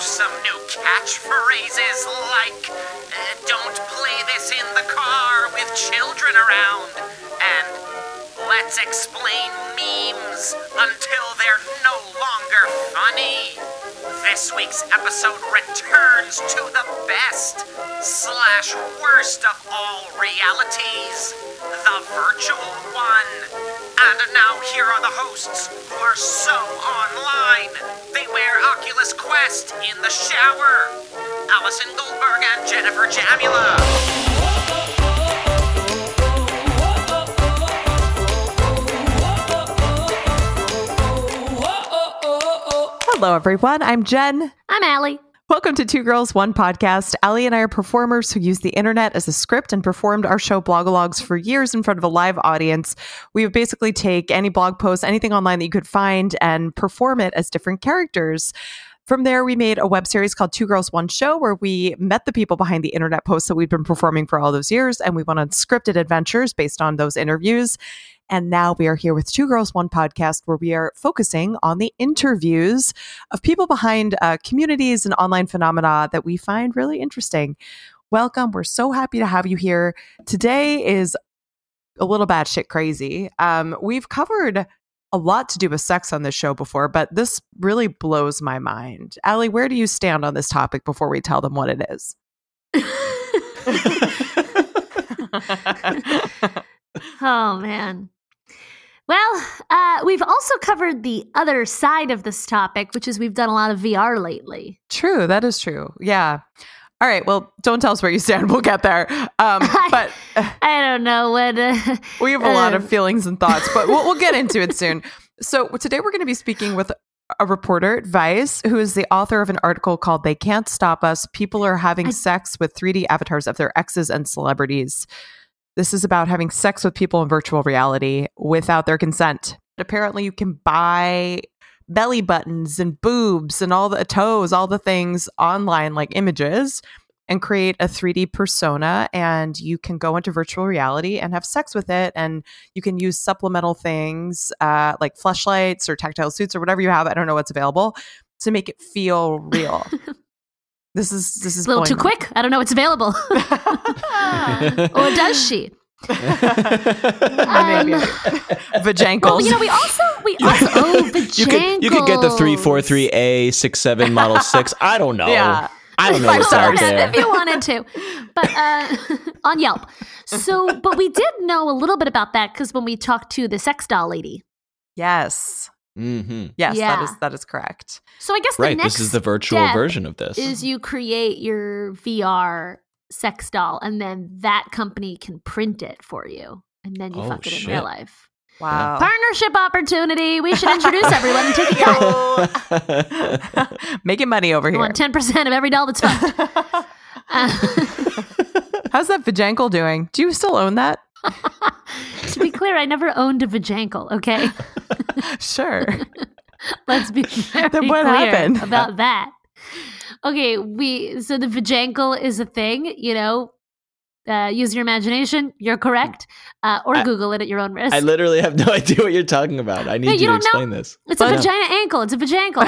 out some new catchphrases like uh, don't play this in the car with children around and let's explain memes until they're no longer funny. This week's episode returns to the best slash worst of all realities, the virtual one. And now here are the hosts who are so online. They wear Oculus Quest in the shower. Allison Goldberg and Jennifer Jamula. Hello, everyone. I'm Jen. I'm Allie. Welcome to Two Girls, One Podcast. Allie and I are performers who use the internet as a script and performed our show Blogologues for years in front of a live audience. We would basically take any blog post, anything online that you could find, and perform it as different characters. From there, we made a web series called Two Girls, One Show, where we met the people behind the internet posts that we've been performing for all those years, and we went on scripted adventures based on those interviews. And now we are here with Two Girls, One Podcast, where we are focusing on the interviews of people behind uh, communities and online phenomena that we find really interesting. Welcome. We're so happy to have you here. Today is a little batshit crazy. Um, we've covered a lot to do with sex on this show before, but this really blows my mind. Allie, where do you stand on this topic before we tell them what it is? oh, man. Well, uh, we've also covered the other side of this topic, which is we've done a lot of VR lately. True, that is true. Yeah. All right. Well, don't tell us where you stand. We'll get there. Um, but I don't know what. Uh, we have a lot of feelings and thoughts, but we'll, we'll get into it soon. So today we're going to be speaking with a reporter at Vice, who is the author of an article called "They Can't Stop Us: People Are Having I- Sex with 3D Avatars of Their Exes and Celebrities." This is about having sex with people in virtual reality without their consent. Apparently, you can buy belly buttons and boobs and all the toes, all the things online, like images, and create a 3D persona. And you can go into virtual reality and have sex with it. And you can use supplemental things uh, like fleshlights or tactile suits or whatever you have. I don't know what's available to make it feel real. this is this is a little too quick. I don't know what's available. or does she? Maybe. Um, Vajankles. well, you know, we also we also oh the You could you could get the three four three A six seven model six. I don't know. Yeah. I don't know what's out there. if you wanted to, but uh, on Yelp. So, but we did know a little bit about that because when we talked to the sex doll lady. yes. hmm Yes, that Yeah. is that is correct. So I guess the Right. next This is the virtual version of this. is you create your VR sex doll, and then that company can print it for you, and then you Oh, fuck it in real life. Wow. Partnership opportunity. We should introduce everyone and take a cut. Making money over I here. want ten percent of every doll that's fucked. Uh, How's that Vajankle doing? Do you still own that? to be clear, I never owned a vajankle. Okay, Sure. let's be very Then what clear happened? about that. Okay, we so the vajankle is a thing. You know, uh, use your imagination. You're correct, uh, or I- Google it at your own risk. I literally have no idea what you're talking about. I need Hey, you, you to don't know? explain this. It's But- a vagina ankle. It's a vajankle.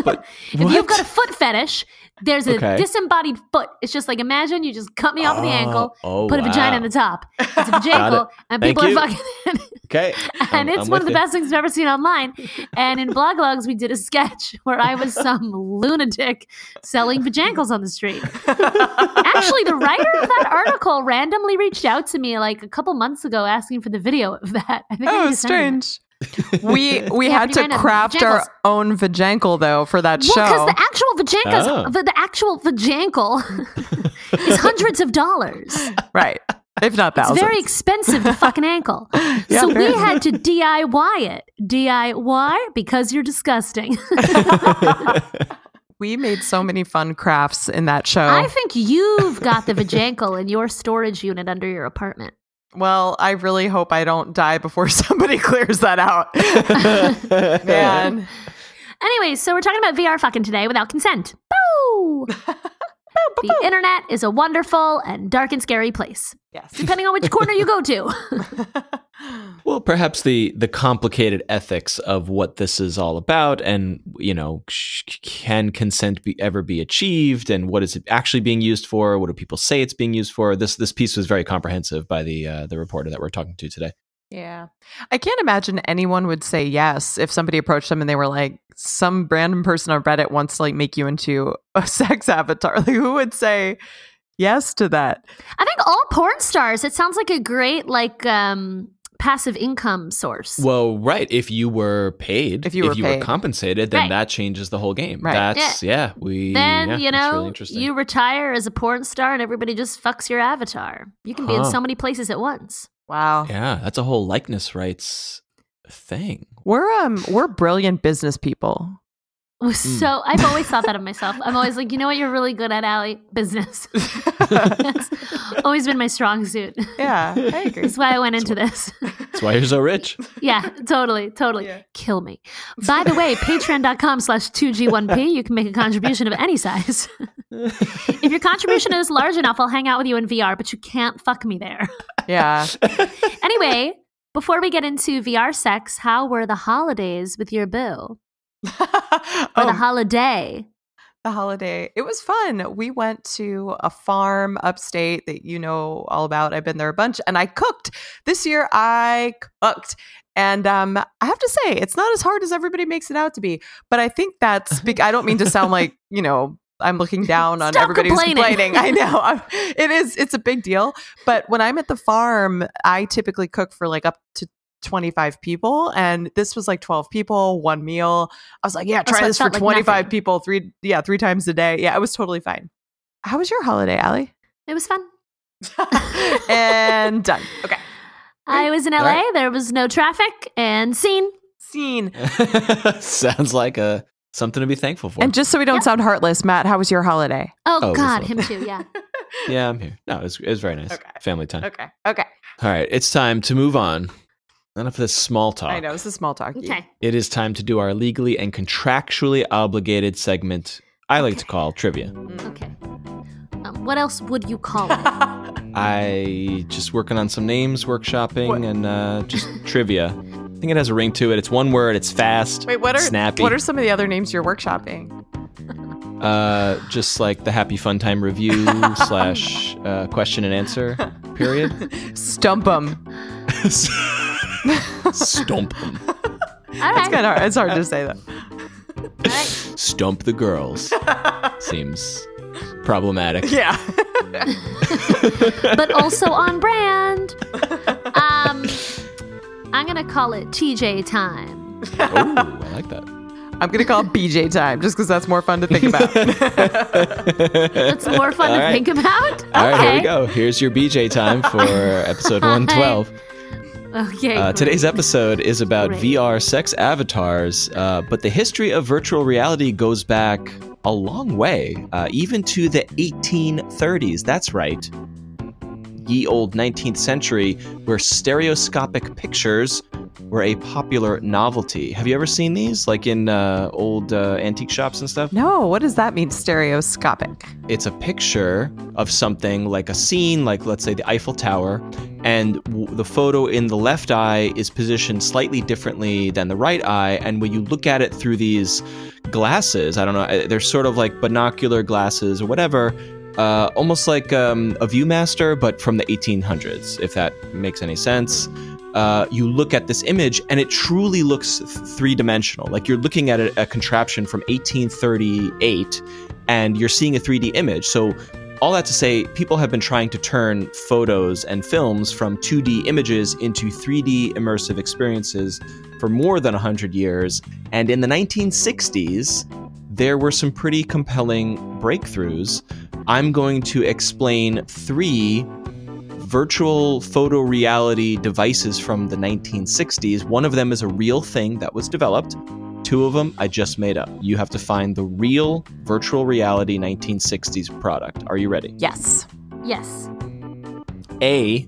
But if you've got a foot fetish, there's a Okay. disembodied foot. It's just like imagine you just cut me off of the Oh, ankle, oh, put a vagina on the top. It's a vajankle, and Thank people you. are fucking it. Okay. and I'm- it's I'm one of the best things I've ever seen online. And in Blogologues, we did a sketch where I was some lunatic selling vajankles on the street. Actually, the writer of that article randomly reached out to me like a couple months ago asking for the video of that. I think I oh, send strange. We we Yeah, had to craft our own Vajankle though for that Well, because the actual vajankles, Oh. the, the actual vajankle is hundreds of dollars. right. If not It's thousands. very expensive to fuck an ankle. Yeah, so we apparently. had to DIY it. DIY because you're disgusting. we made so many fun crafts in that show. I think you've got the vajankle in your storage unit under your apartment. Well, I really hope I don't die before somebody clears that out. Man. Anyway, so we're talking about VR fucking today without consent. Boo! The internet is a wonderful and dark and scary place, Yes. depending on which corner you go to. Well, perhaps the the complicated ethics of what this is all about, and you know, can consent be ever be achieved, and what is it actually being used for? What do people say it's being used for? This this piece was very comprehensive by the uh, the reporter that we're talking to today. Yeah. I can't imagine anyone would say yes if somebody approached them and they were like, some random person on Reddit wants to like make you into a sex avatar. Like who would say yes to that? I think all porn stars. It sounds like a great like um passive income source. Well, right. If you were paid, If you were paid. compensated, then Right. that changes the whole game. Right. That's yeah. we then yeah, you know really interesting. you retire as a porn star and everybody just fucks your avatar. You can be in so many places at once. Wow. yeah, that's a whole likeness rights thing. We're um we're brilliant business people. Mm. So I've always thought that of myself. I'm always like, you know what, you're really good at, Allie? Business. That's always been my strong suit. yeah, I agree. That's why I went into this. That's why you're so rich. Yeah, totally, totally. Yeah. Kill me. By the way, patreon.com slash 2G1P, you can make a contribution of any size. if your contribution is large enough, I'll hang out with you in VR, but you can't fuck me there. Yeah. Anyway, before we get into VR sex, how were the holidays with your boo? Or oh, the holiday? the holiday. It was fun. We went to a farm upstate that you know all about. I've been there a bunch and I cooked. This year I cooked. And um, I have to say, it's not as hard as everybody makes it out to be. But I think that's big. I don't mean to sound like, you know, I'm looking down on Stop everybody who's complaining. complaining. I know. I'm- It is, it's a big deal. But when I'm at the farm, I typically cook for like up to 25 people. And this was like 12 people, one meal. I was like, yeah, Oh, so try this for felt like 25 people, three, yeah, three times a day. Yeah, it was totally fine. How was your holiday, Allie? It was fun. and done. Okay. I was in LA. right. There was no traffic and scene. Scene. Sounds like a something to be thankful for. And just so we don't Yeah. sound heartless, Matt, how was your holiday? Oh, Oh, God, him too. Yeah. yeah, I'm here. No, it was, it was very nice. Okay. Family time. Okay. Okay. All right, it's time to move on. Enough of this small talk. I know this is small talk. Okay. It is time to do our legally and contractually obligated segment I like to call trivia. Okay. Um, what else would you call it? I just working on some names, workshopping, What- and uh, just trivia. I think it has a ring to it. It's one word. It's fast. Wait, what are snappy? what are some of the other names you're workshopping? uh, just like the Happy Fun Time review slash uh, question and answer period. Stump them. Stump them. All It's kind of hard. It's hard to say that. All right. Stump the girls. Seems problematic. Yeah. But also on brand. Um, I'm going to call it TJ time. Oh, I like that. I'm gonna call it BJ time just because that's more fun to think about. It's more fun All to right. think about. All right, here we go. Here's your BJ time for episode 112. Okay. Uh, today's episode is about Great. VR sex avatars, uh, but the history of virtual reality goes back a long way, uh, even to the 1830s. That's right. Ye old 19th century, where stereoscopic pictures were a popular novelty. Have you ever seen these, like in uh, old uh, antique shops and stuff? no, what does that mean? Stereoscopic. it's a picture of something like a scene, like let's say the Eiffel Tower, and w- the photo in the left eye is positioned slightly differently than the right eye. And when you look at it through these glasses, I don't know, uh, they're sort of like binocular glasses or whatever. Uh, almost like um, a ViewMaster, but from the 1800s, if that makes any sense. Uh, you look at this image and it truly looks th- three dimensional. Like you're looking at a, a contraption from 1838 and you're seeing a 3D image. So, all that to say, people have been trying to turn photos and films from 2D images into 3D immersive experiences for more than 100 years. And in the 1960s, there were some pretty compelling breakthroughs. I'm going to explain three virtual photo reality devices from the 1960s. One of them is a real thing that was developed. Two of them I just made up. You have to find the real virtual reality 1960s product. Are you ready? Yes. Yes. A,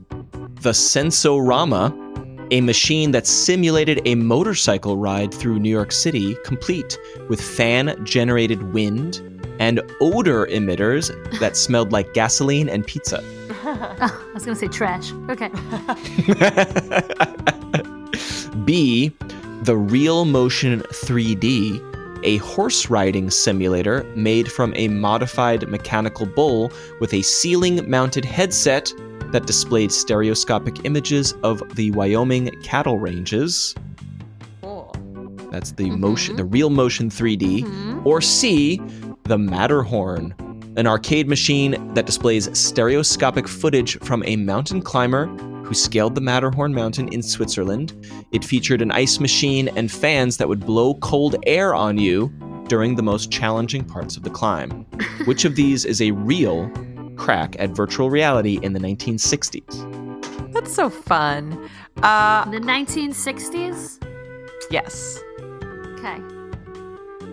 the Sensorama, a machine that simulated a motorcycle ride through New York City, complete with fan generated wind, and odor emitters that smelled like gasoline and pizza. Oh, I was gonna say trash. Okay. B, the Real Motion 3D, a horse riding simulator made from a modified mechanical bull with a ceiling mounted headset that displayed stereoscopic images of the Wyoming cattle ranges. Cool. That's the motion, the Real Motion 3D. Mhm. Or C, the Matterhorn, an arcade machine that displays stereoscopic footage from a mountain climber who scaled the Matterhorn mountain in Switzerland. It featured an ice machine and fans that would blow cold air on you during the most challenging parts of the climb. Which of these is a real crack at virtual reality in the 1960s? That's so fun. Uh, the 1960s. yes. Okay.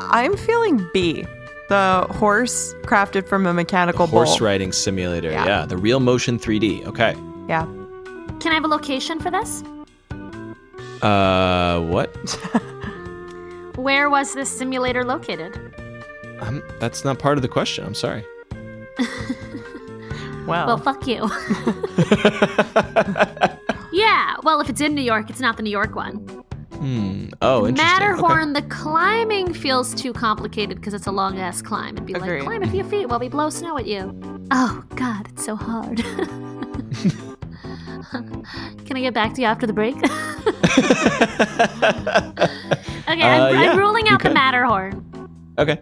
I'm feeling B. The horse crafted from a mechanical Horse bull. riding simulator. Yeah. Yeah. the Real Motion 3D. Okay. Yeah. Can I have a location for this? Uh, what? Where was this simulator located? Um, that's not part of the question. I'm sorry. Wow. Well, fuck you. yeah. Well, if it's in New York, it's not the New York one. Hmm. Oh, interesting. Okay. Matterhorn, the climbing feels too complicated because it's a long ass climb. It'd be Agreed. like, climb a few feet while we blow snow at you. Oh, God, it's so hard. Can I get back to you after the break? okay, I'm, Uh, yeah, I'm ruling out the. Matterhorn. Okay.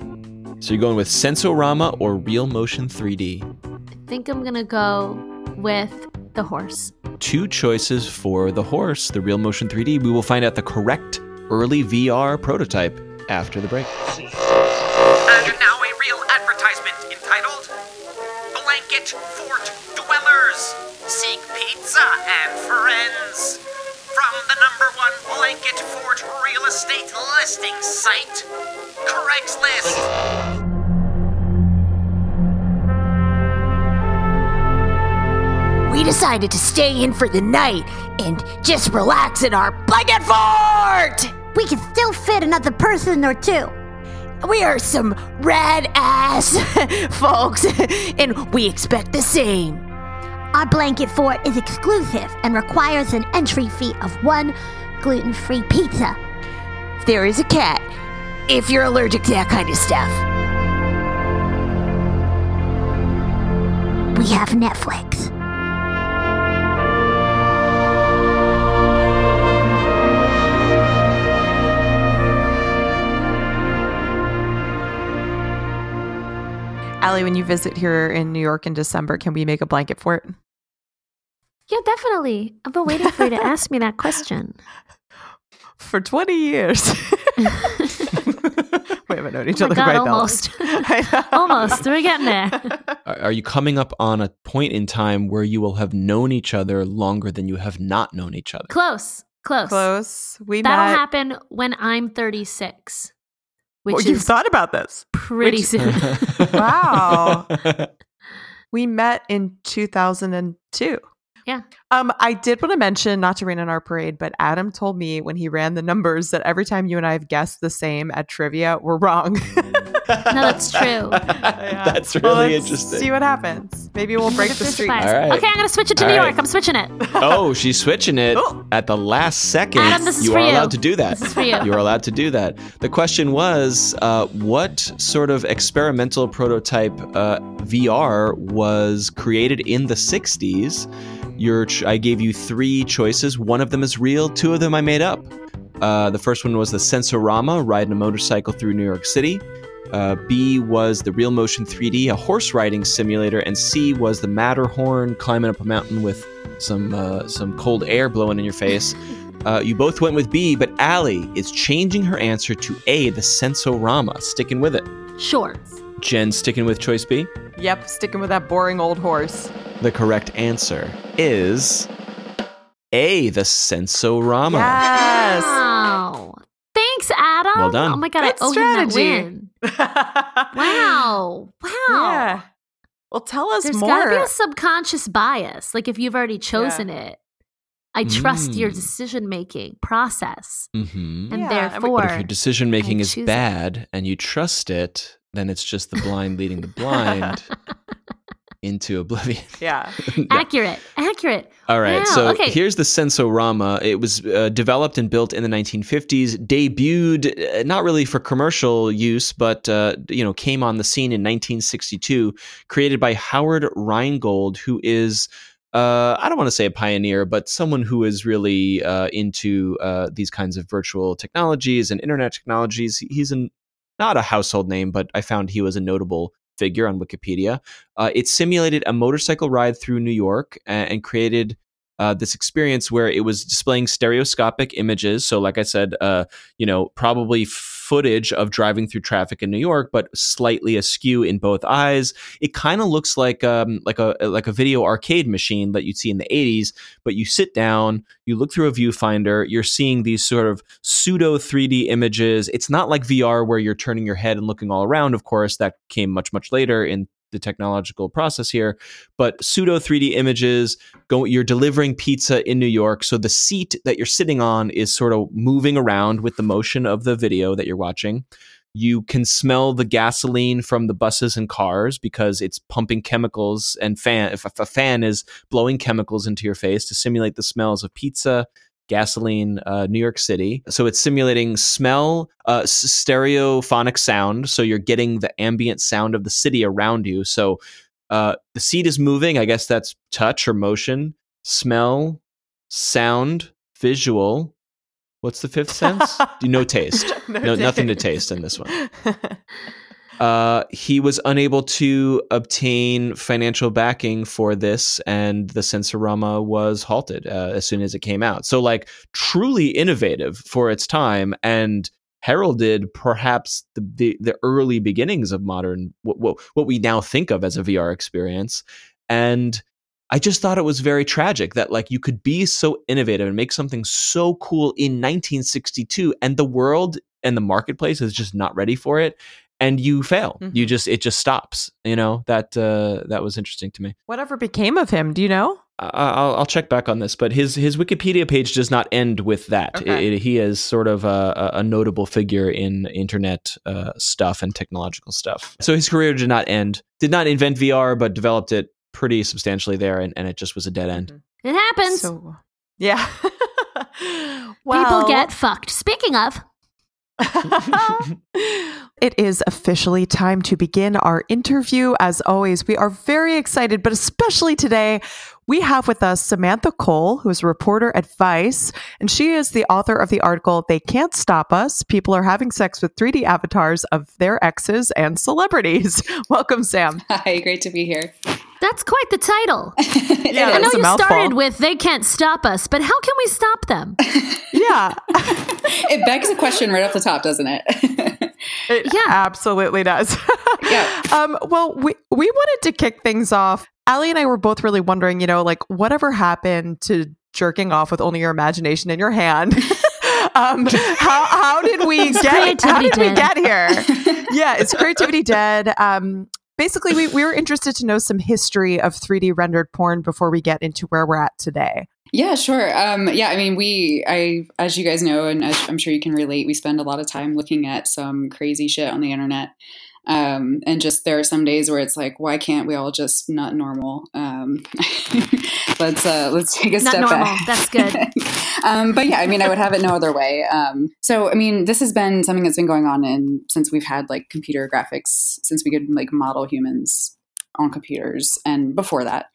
So you're going with Sensorama or Real Motion 3D. I think I'm gonna go with the horse. Two choices for the horse, the Real Motion 3D. We will find out the correct early VR prototype after the break. And now a real advertisement entitled Blanket Fort Dwellers Seek Pizza and Friends. From the number one Blanket Fort real estate listing site, Craigslist. We decided to stay in for the night and just relax in our blanket fort! We can still fit another person or two. We are some rad ass folks, and we expect the same. Our blanket fort is exclusive and requires an entry fee of one gluten free pizza. There is a cat, if you're allergic to that kind of stuff. We have Netflix. Allie, when you visit here in New York in December, can we make a blanket fort? Yeah, definitely. I've been waiting for you to ask me that question. For 20 years. we haven't known oh each Oh my other God, quite almost. that long. Almost. We're getting there. Are are you coming up on a point in time where you will have known each other longer than you have not known each other? Close. Close. Close. We That'll met. happen when I'm 36, which Well, you've thought about this. pretty which- soon. Wow. We met in 2002. Yeah. Um, I did want to mention, not to rain on our parade, but Adam told me when he ran the numbers that every time you and I have guessed the same at trivia, we're wrong. No, that's true. That's Well, really let's interesting. See what happens. Maybe we'll break the streak. All right. Okay, I'm going to switch it to All New right. York. I'm switching it. oh, she's switching it at the last second. Adam, this is you for are you. allowed to do that. This is for you. You are allowed to do that. The question was, uh, what sort of experimental prototype uh, VR was created in the '60s? Your, ch- I gave you three choices. One of them is real. Two of them I made up. Uh, the first one was the Sensorama, riding a motorcycle through New York City. Uh, B was the Real Motion 3D, a horse riding simulator, and C was the Matterhorn, climbing up a mountain with some uh, some cold air blowing in your face. Uh, you both went with B, but Allie is changing her answer to A, the Sensorama, sticking with it. Sure. Jen sticking with choice B. Yep, sticking with that boring old horse. The correct answer is A, the Sensorama. Yes. Wow. Thanks, Adam. Well done. Oh my God, Great I owe him that win. Wow. Wow. Yeah. Well, tell us There's more. got to be a subconscious bias. Like if you've already chosen it, I trust your Mm. decision making process. Mm-hmm. And Yeah, therefore, But if your decision making is choose it. bad and you trust it, then it's just the blind leading the blind into oblivion. Yeah. Accurate. Accurate. All right, Wow, so okay. here's the Sensorama. It was uh, developed and built in the 1950s, debuted uh, not really for commercial use, but uh, you know came on the scene in 1962. Created by Howard Rheingold, who is uh, I don't want to say a pioneer, but someone who is really uh, into uh, these kinds of virtual technologies and internet technologies. He's an, not a household name, but I found he was a notable figure on Wikipedia. Uh, it simulated a motorcycle ride through New York and, and created uh, this experience where it was displaying stereoscopic images. So, like I said, uh, you know, probably footage of driving through traffic in New York, but slightly askew in both eyes. It kind of looks like um, like a like a video arcade machine that you'd see in the '80s. But you sit down, you look through a viewfinder, you're seeing these sort of pseudo 3D images. It's not like VR where you're turning your head and looking all around. Of course, that came much much later in the technological process here, but pseudo 3D images. Go, you're delivering pizza in New York, so the seat that you're sitting on is sort of moving around with the motion of the video that you're watching. You can smell the gasoline from the buses and cars because it's pumping chemicals and fan. If a fan is blowing chemicals into your face to simulate the smells of pizza, gasoline uh, new york city. So it's simulating smell uh, stereophonic sound. So you're getting the ambient sound of the city around you. So uh, the seat is moving. I guess that's touch or motion smell sound visual. What's the fifth sense? No taste. No, nothing to taste in this one uh, he was unable to obtain financial backing for this, and the Sensorama was halted uh, as soon as it came out. So, like, truly innovative for its time, and heralded perhaps the the, the early beginnings of modern what, what what we now think of as a VR experience. And I just thought it was very tragic that like you could be so innovative and make something so cool in 1962, and the world and the marketplace is just not ready for it and you fail. You Mhm. just it just stops. You know that uh, that was interesting to me. Whatever became of him? Do you know? I- I'll, I'll check back on this, but his his Wikipedia page does not end with that. Okay. It- it- he is sort of a, a a notable figure in internet uh, stuff and technological stuff. So his career did not end. Did not invent VR, but developed it pretty substantially there, and, and it just was a dead end. It happens. So, yeah. People get fucked. Speaking of, it is officially time to begin our interview. As always, we are very excited, but especially today, we have with us Samantha Cole, who is a reporter at Vice, and she is the author of the article They Can't Stop Us People Are Having Sex with 3D Avatars of Their Exes and Celebrities. Welcome, Sam. Hi, great to be here. that's quite the title. Yeah, I know you mouthful. started with "They can't stop us," but how can we stop them? Yeah, It begs a question right off the top, doesn't it? it Yeah. absolutely does. Yeah. Um, well, we we wanted to kick things off. Allie and I were both really wondering, you know, like whatever happened to jerking off with only your imagination in your hand. um, how how did we Is get? How creativity did we dead? get here? yeah, is creativity dead? Um, basically, we we were interested to know some history of 3D rendered porn before we get into where we're at today. Yeah, sure. Um, yeah, I mean, we, I, as you guys know, and as I'm sure you can relate, we spend a lot of time looking at some crazy shit on the internet. Um, and just there are some days where it's like, why can't we all just not normal? Um, let's uh, let's take a Not step normal. back. That's good. um, but yeah, I mean, I would have it no other way. Um, so, I mean, this has been something that's been going on in since we've had like computer graphics, since we could like model humans on computers, and before that.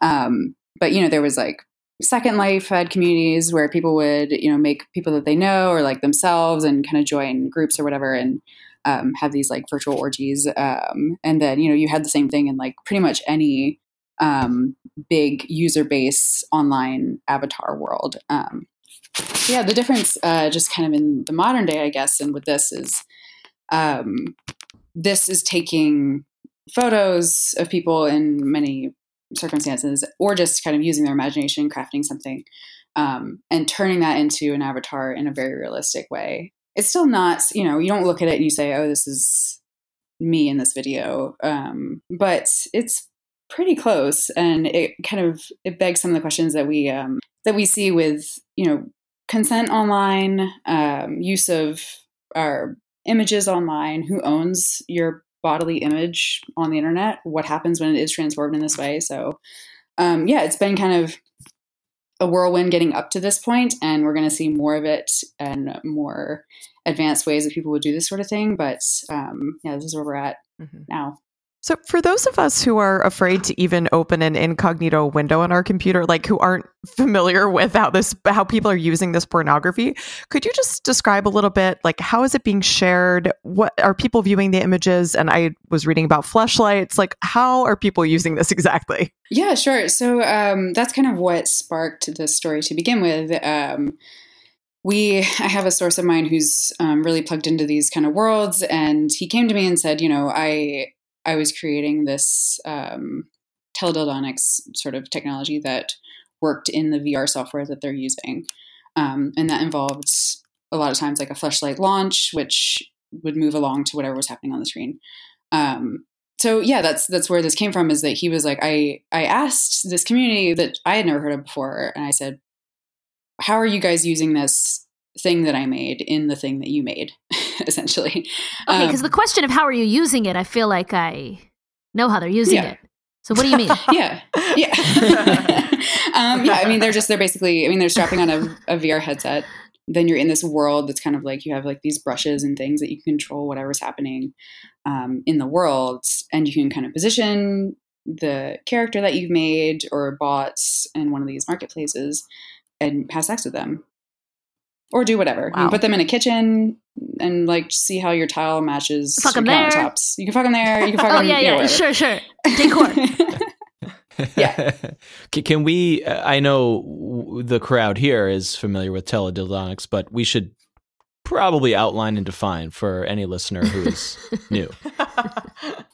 Um, but you know, there was like Second Life had communities where people would you know make people that they know or like themselves and kind of join groups or whatever and. Um, have these like virtual orgies, um, and then you know you had the same thing in like pretty much any um, big user base online avatar world. Um, yeah, the difference uh, just kind of in the modern day, I guess, and with this is um, this is taking photos of people in many circumstances, or just kind of using their imagination, crafting something, um, and turning that into an avatar in a very realistic way. It's still not, you know, you don't look at it and you say, "Oh, this is me in this video," um, but it's pretty close, and it kind of it begs some of the questions that we um, that we see with you know consent online, um, use of our images online, who owns your bodily image on the internet. What happens when it is transformed in this way? So, um, yeah, it's been kind of a whirlwind getting up to this point, and we're going to see more of it and more advanced ways that people would do this sort of thing. But um, yeah, this is where we're at Mhm. now. So, for those of us who are afraid to even open an incognito window on our computer, like who aren't familiar with how this, how people are using this pornography, could you just describe a little bit, like how is it being shared? What are people viewing the images? And I was reading about fleshlights. Like, how are people using this exactly? Yeah, sure. So um, that's kind of what sparked the story to begin with. Um, we, I have a source of mine who's um, really plugged into these kind of worlds, and he came to me and said, you know, I, I was creating this um, teledildonics sort of technology that worked in the VR software that they're using, um, and that involved a lot of times like a Fleshlight Launch, which would move along to whatever was happening on the screen. Um, so yeah, that's that's where this came from. Is that he was like, I I asked this community that I had never heard of before, and I said, "How are you guys using this thing that I made in the thing that you made?" Essentially, Okay, because Um, the question of how are you using it, I feel like I know how they're using Yeah. it. So what do you mean? yeah, yeah, um, yeah. I mean, they're just they're basically. I mean, they're strapping on a, a VR headset. Then you're in this world that's kind of like you have like these brushes and things that you can control whatever's happening um, in the world, and you can kind of position the character that you've made or bought in one of these marketplaces and have sex with them. Or do whatever. You Wow. can put them in a kitchen and like see how your tile matches Fuck your 'em there. countertops. You can fuck them there. You can fuck oh them. yeah, you know, yeah, whatever. sure, sure. Decor. Yeah. can, can we? uh, I know the crowd here is familiar with teledildonics, but we should probably outline and define for any listener who is new.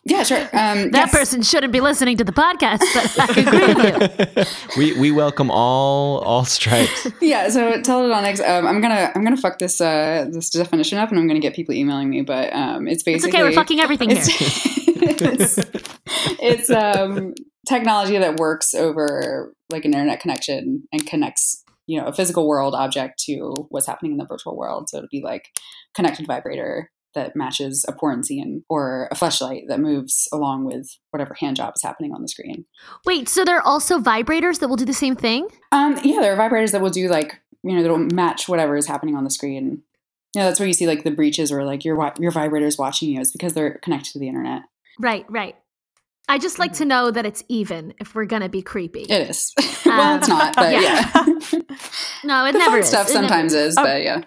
Yeah, sure. Um, That yes. person shouldn't be listening to the podcast, but I agree with you. we we welcome all all stripes. Yeah, so teledildonics. Um, I'm gonna I'm gonna fuck this uh, this definition up, and I'm gonna get people emailing me. But um, it's It's basically okay, we're fucking everything here. it's, it's, it's um, technology that works over like an internet connection and connects you know a physical world object to what's happening in the virtual world. So it'd be like connected vibrator that matches a porn scene or a Fleshlight that moves along with whatever hand job is happening on the screen. Wait, so there are also vibrators that will do the same thing? Um, yeah, there are vibrators that will do like you know that'll match whatever is happening on the screen. You know, that's where you see like the breaches or like your your vibrators watching you. is because they're connected to the internet. Right, right. I just like to know that it's even if we're gonna be creepy. It is. well, it's Um, not, but yeah. yeah. no, it the never fun is. stuff It never sometimes is, Um, but yeah.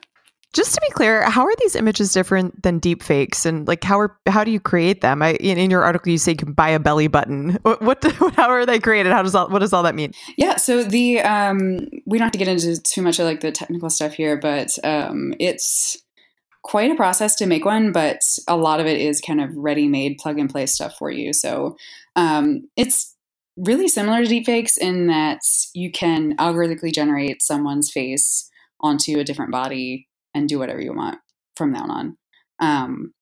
Just to be clear, how are these images different than deep fakes, and like how are how do you create them? I in, in your article you say you can buy a belly button. What, what how are they created? How does all what does all that mean? Yeah, so the um, we don't have to get into too much of like the technical stuff here, but um, it's quite a process to make one. But a lot of it is kind of ready-made, plug-and-play stuff for you. So um, it's really similar to deepfakes in that you can algorithmically generate someone's face onto a different body and do whatever you want from now on. Um,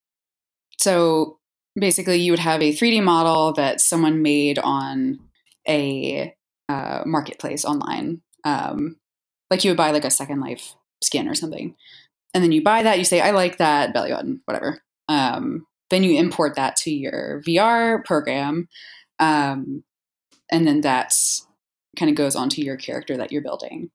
so basically, you would have a 3D model that someone made on a uh, marketplace online. Um, like you would buy like a Second Life skin or something, and then you buy that. You say, "I like that belly button," whatever. Um, then you import that to your VR program, um, and then that kind of goes onto your character that you're building.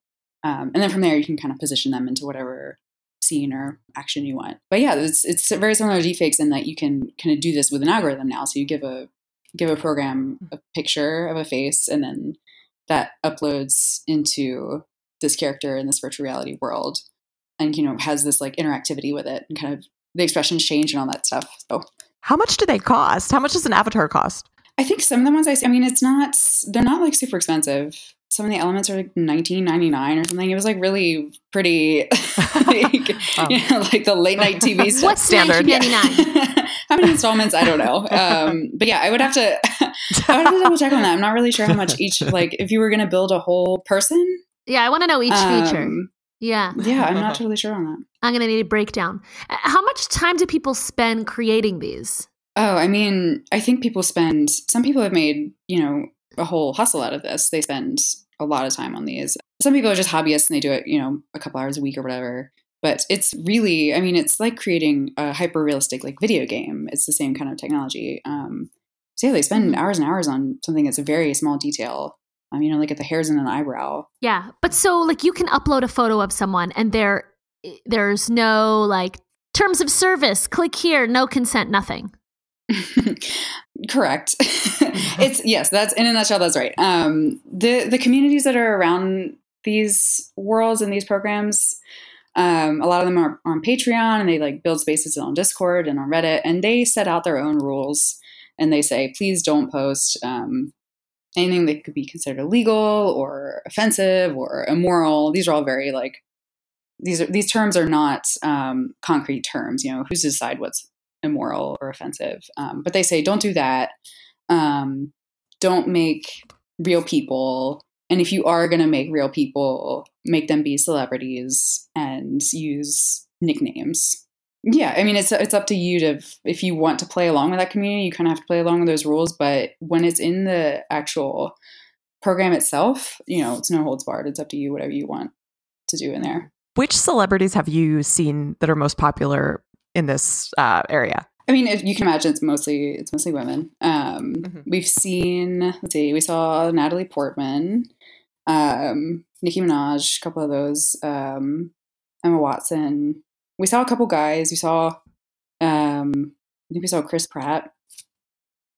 Um, and then from there, you can kind of position them into whatever scene or action you want. But yeah, it's it's very similar to deepfakes in that you can kind of do this with an algorithm now. So you give a give a program a picture of a face, and then that uploads into this character in this virtual reality world, and you know has this like interactivity with it, and kind of the expressions change and all that stuff. So How much do they cost? How much does an avatar cost? I think some of the ones I see, I mean, it's not, they're not like super expensive. Some of the elements are like nineteen ninety nine or something. It was like really pretty, like, Wow. you know, like the late night TV stuff. What's Standard. 1999? how many installments? I don't know. Um, but yeah, I would have to, I would have to double check on that. I'm not really sure how much each, like, if you were going to build a whole person. Yeah, I want to know each feature. Yeah, Yeah, I'm not totally sure on that. I'm gonna need a breakdown. Uh, How much time do people spend creating these? Oh, I mean, I think people spend, some people have made, you know, a whole hustle out of this. They spend a lot of time on these. Some people are just hobbyists and they do it, you know, a couple hours a week or whatever. but it's really, I mean, it's like creating a hyper realistic like video game. It's the same kind of technology. Um, so yeah, they spend hours and hours on something that's a very small detail. Um, you know, like at the hairs in an eyebrow. Yeah, but so like you can upload a photo of someone and there there's no like terms of service. Click here, no consent, nothing. Correct. it's yes, that's in a nutshell. That's right. Um, the the communities that are around these worlds and these programs, um, a lot of them are, are on Patreon and they like build spaces on Discord and on Reddit, and they set out their own rules and they say, please don't post um, anything that could be considered illegal or offensive or immoral. These are all very like these are these terms are not um, concrete terms. You know, who's to decide what's immoral or offensive? Um, but they say don't do that. Um, don't make real people. And if you are going to make real people, make them be celebrities and use nicknames. Yeah, I mean it's it's up to you to if you want to play along with that community, you kind of have to play along with those rules. But when it's in the actual program itself, you know, it's no holds barred. It's up to you, whatever you want to do in there. Which celebrities have you seen that are most popular in this uh, area? I mean, if you can imagine, it's mostly it's mostly women. Um, mm-hmm. We've seen, let's see, we saw Natalie Portman, um, Nicki Minaj, a couple of those, um, Emma Watson. We saw a couple guys. We saw, um, I think we saw Chris Pratt.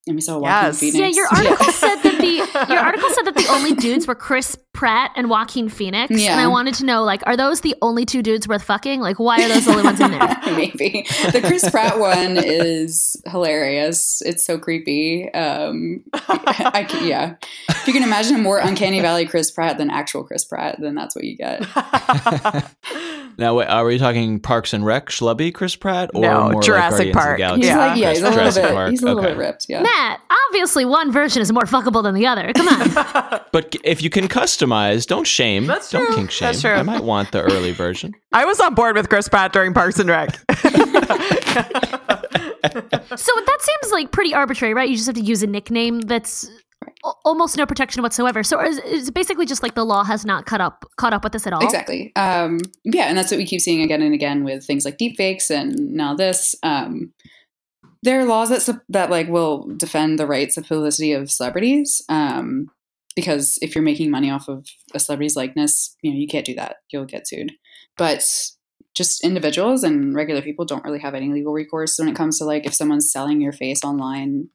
And we saw Joaquin yes. Phoenix. Yeah, your article yeah. said that the your article said that the only dudes were Chris Pratt and Joaquin Phoenix. Yeah. And I wanted to know, like, are those the only two dudes worth fucking? Like, why are those the only ones in there? Maybe the Chris Pratt one is hilarious. It's so creepy. Um, I, I, yeah, if you can imagine a more uncanny valley Chris Pratt than actual Chris Pratt, then that's what you get. Now, wait, are we talking Parks and Rec, schlubby Chris Pratt, or no, more Jurassic like Park? He's yeah, like, yeah, he's a little Jurassic bit, Park. he's a little okay. bit ripped. Yeah, Matt. Obviously, one version is more fuckable than the other. Come on. but if you can customize, don't shame. That's true. Don't kink shame. That's true. I might want the early version. I was on board with Chris Pratt during Parks and Rec. so that seems like pretty arbitrary, right? You just have to use a nickname that's almost no protection whatsoever. So it's basically just like the law has not caught up caught up with this at all. Exactly. Um, yeah, and that's what we keep seeing again and again with things like deepfakes and now this. Um, there are laws that that like will defend the rights of publicity of celebrities. Um, because if you're making money off of a celebrity's likeness, you know you can't do that. You'll get sued. But just individuals and regular people don't really have any legal recourse when it comes to like if someone's selling your face online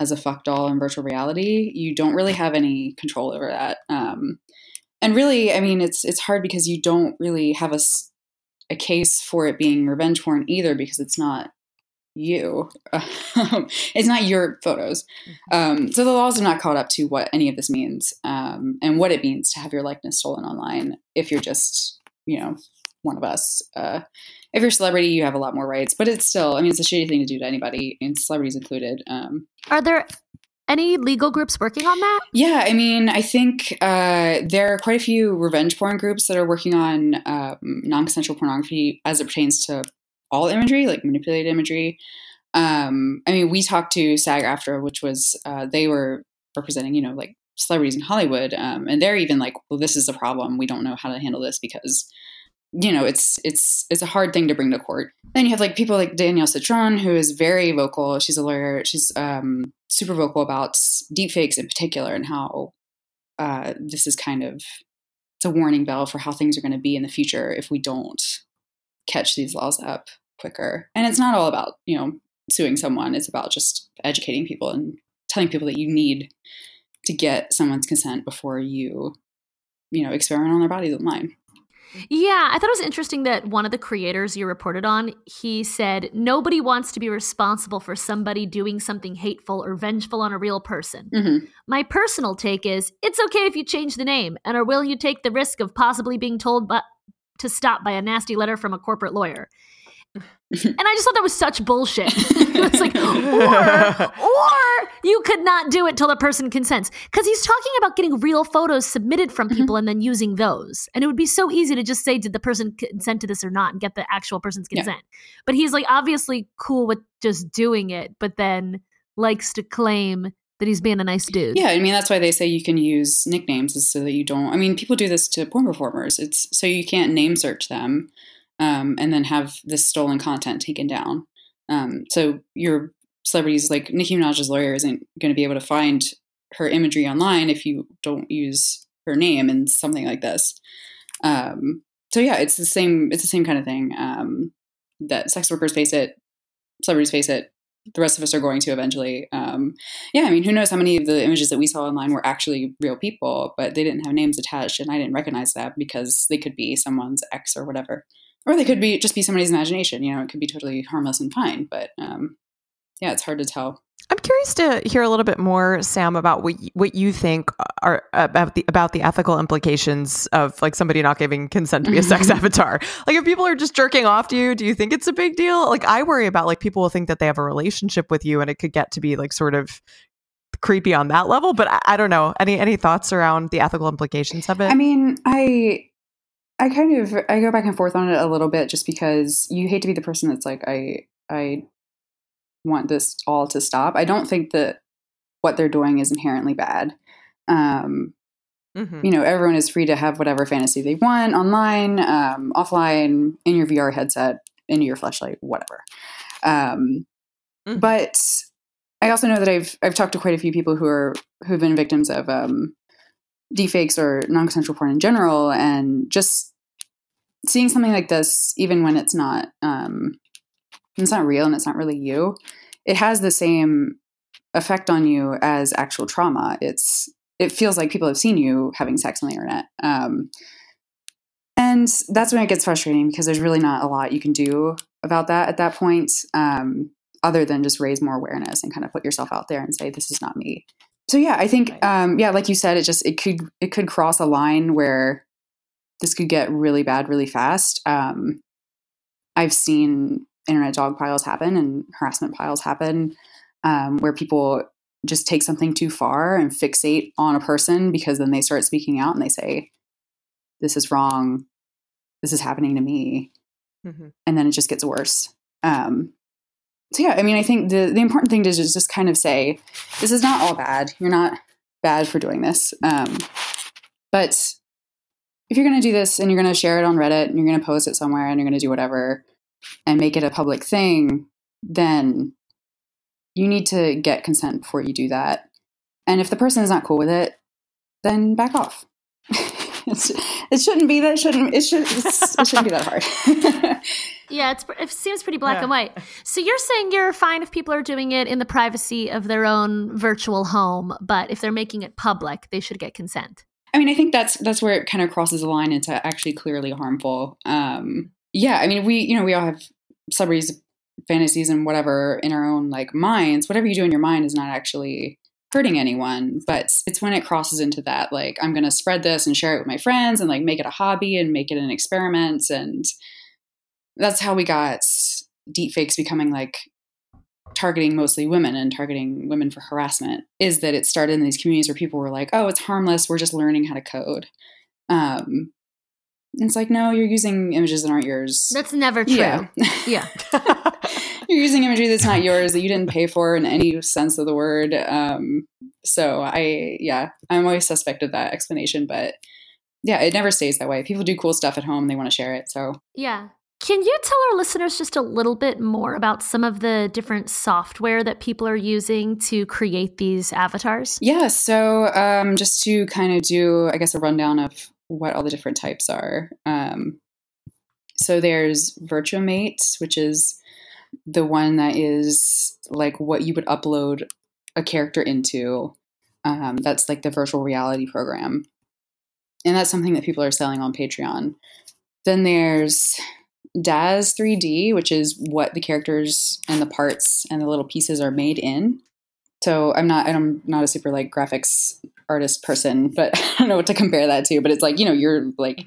as a fuck doll in virtual reality, you don't really have any control over that. Um, and really, I mean, it's it's hard because you don't really have a a case for it being revenge porn either because it's not you. it's not your photos. Mm-hmm. Um, so the laws are not caught up to what any of this means um, and what it means to have your likeness stolen online if you're just, you know, one of us. Uh, if you're a celebrity, you have a lot more rights, but it's still, I mean, it's a shitty thing to do to anybody, and celebrities included. Um, Are there any legal groups working on that? Yeah, I mean, I think uh, there are quite a few revenge porn groups that are working on um, non consensual pornography as it pertains to all imagery, like manipulated imagery. Um, I mean, we talked to SAG-AFTRA, which was, uh, they were representing, you know, like celebrities in Hollywood. Um, and they're even like, well, this is a problem. We don't know how to handle this because you know it's it's it's a hard thing to bring to court then you have like people like danielle citron who is very vocal she's a lawyer she's um, super vocal about deepfakes in particular and how uh, this is kind of it's a warning bell for how things are going to be in the future if we don't catch these laws up quicker and it's not all about you know suing someone it's about just educating people and telling people that you need to get someone's consent before you you know experiment on their bodies online yeah, I thought it was interesting that one of the creators you reported on, he said nobody wants to be responsible for somebody doing something hateful or vengeful on a real person. Mm-hmm. My personal take is it's okay if you change the name and are willing to take the risk of possibly being told but to stop by a nasty letter from a corporate lawyer and I just thought that was such bullshit. it's like, or, or you could not do it till the person consents. Because he's talking about getting real photos submitted from mm-hmm. people mm-hmm. and then using those. And it would be so easy to just say, did the person consent to this or not and get the actual person's consent. Yeah. But he's like obviously cool with just doing it, but then likes to claim that he's being a nice dude. Yeah, I mean that's why they say you can use nicknames is so that you don't I mean people do this to porn performers. It's so you can't name search them um, and then have this stolen content taken down. Um, so your celebrities like Nicki Minaj's lawyer isn't going to be able to find her imagery online if you don't use her name in something like this. Um, so yeah, it's the same. It's the same kind of thing um, that sex workers face it, celebrities face it. The rest of us are going to eventually. Um, yeah, I mean, who knows how many of the images that we saw online were actually real people, but they didn't have names attached, and I didn't recognize that because they could be someone's ex or whatever, or they could be just be somebody's imagination. You know, it could be totally harmless and fine, but um, yeah, it's hard to tell. I'm curious to hear a little bit more, Sam, about what y- what you think are about the about the ethical implications of like somebody not giving consent to be a sex mm-hmm. avatar. Like, if people are just jerking off to you, do you think it's a big deal? Like, I worry about like people will think that they have a relationship with you, and it could get to be like sort of creepy on that level. But I, I don't know. Any any thoughts around the ethical implications of it? I mean, I I kind of I go back and forth on it a little bit just because you hate to be the person that's like I I want this all to stop. I don't think that what they're doing is inherently bad. Um, Mhm. you know, everyone is free to have whatever fantasy they want online, um, offline, in your VR headset, in your fleshlight, whatever. Um, Mhm. But I also know that I've I've talked to quite a few people who are who've been victims of um, deepfakes or non-consensual porn in general, and just seeing something like this, even when it's not um, it's not real and it's not really you, it has the same effect on you as actual trauma. It's it feels like people have seen you having sex on the internet. Um, and that's when it gets frustrating because there's really not a lot you can do about that at that point, um, other than just raise more awareness and kind of put yourself out there and say, "This is not me." So yeah, I think um, yeah, like you said, it just it could it could cross a line where this could get really bad really fast. Um, I've seen internet dog piles happen and harassment piles happen um, where people just take something too far and fixate on a person because then they start speaking out and they say, "This is wrong. This is happening to me," Mhm. and then it just gets worse. Um, so yeah, I mean, I think the the important thing to just just kind of say, "This is not all bad. You're not bad for doing this." Um, but if you're going to do this and you're going to share it on Reddit and you're going to post it somewhere and you're going to do whatever and make it a public thing, then you need to get consent before you do that. And if the person is not cool with it, then back off. it shouldn't be that shouldn't it should it shouldn't be that hard. Yeah, it's, it seems pretty black Yeah. and white. So you're saying you're fine if people are doing it in the privacy of their own virtual home, but if they're making it public, they should get consent. I mean, I think that's that's where it kind of crosses the line into actually clearly harmful. Um, yeah, I mean, we you know we all have celebrities, fantasies, and whatever in our own like minds. Whatever you do in your mind is not actually hurting anyone, but it's when it crosses into that like I'm going to spread this and share it with my friends and like make it a hobby and make it an experiment, and that's how we got deepfakes becoming like targeting mostly women and targeting women for harassment is that it started in these communities where people were like, "Oh, it's harmless. We're just learning how to code." Um, it's like, no, you're using images that aren't yours. That's never true. yeah, Yeah. you're using imagery that's not yours that you didn't pay for in any sense of the word. Um, so I, yeah, I'm always suspect of that explanation, but yeah, it never stays that way. People do cool stuff at home; they want to share it. So Yeah. Can you tell our listeners just a little bit more about some of the different software that people are using to create these avatars? Yeah, so um, just to kind of do, I guess, a rundown of what all the different types are. Um, so there's Virt-A-Mate, which is the one that is like what you would upload a character into. Um, that's like the virtual reality program. And that's something that people are selling on Patreon. Then there's Daz 3D, which is what the characters and the parts and the little pieces are made in. So I'm not I'm not a super like graphics artist person, but I don't know what to compare that to. But it's like you know you're like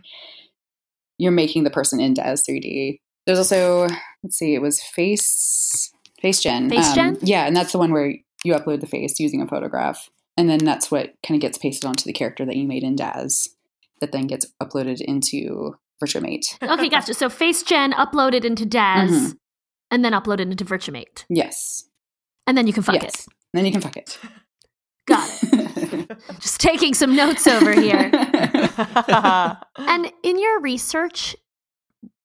you're making the person into Daz 3D. There's also let's see, it was Face FaceGen. Face Gen? yeah, and that's the one where you upload the face using a photograph, and then that's what kind of gets pasted onto the character that you made in Daz, that then gets uploaded into Virt-A-Mate. Okay, gotcha. So FaceGen uploaded into Daz Mhm. and then uploaded into Virt-A-Mate. Yes. And then you can fuck yes. Then you can fuck it. Got it. Just taking some notes over here. And in your research,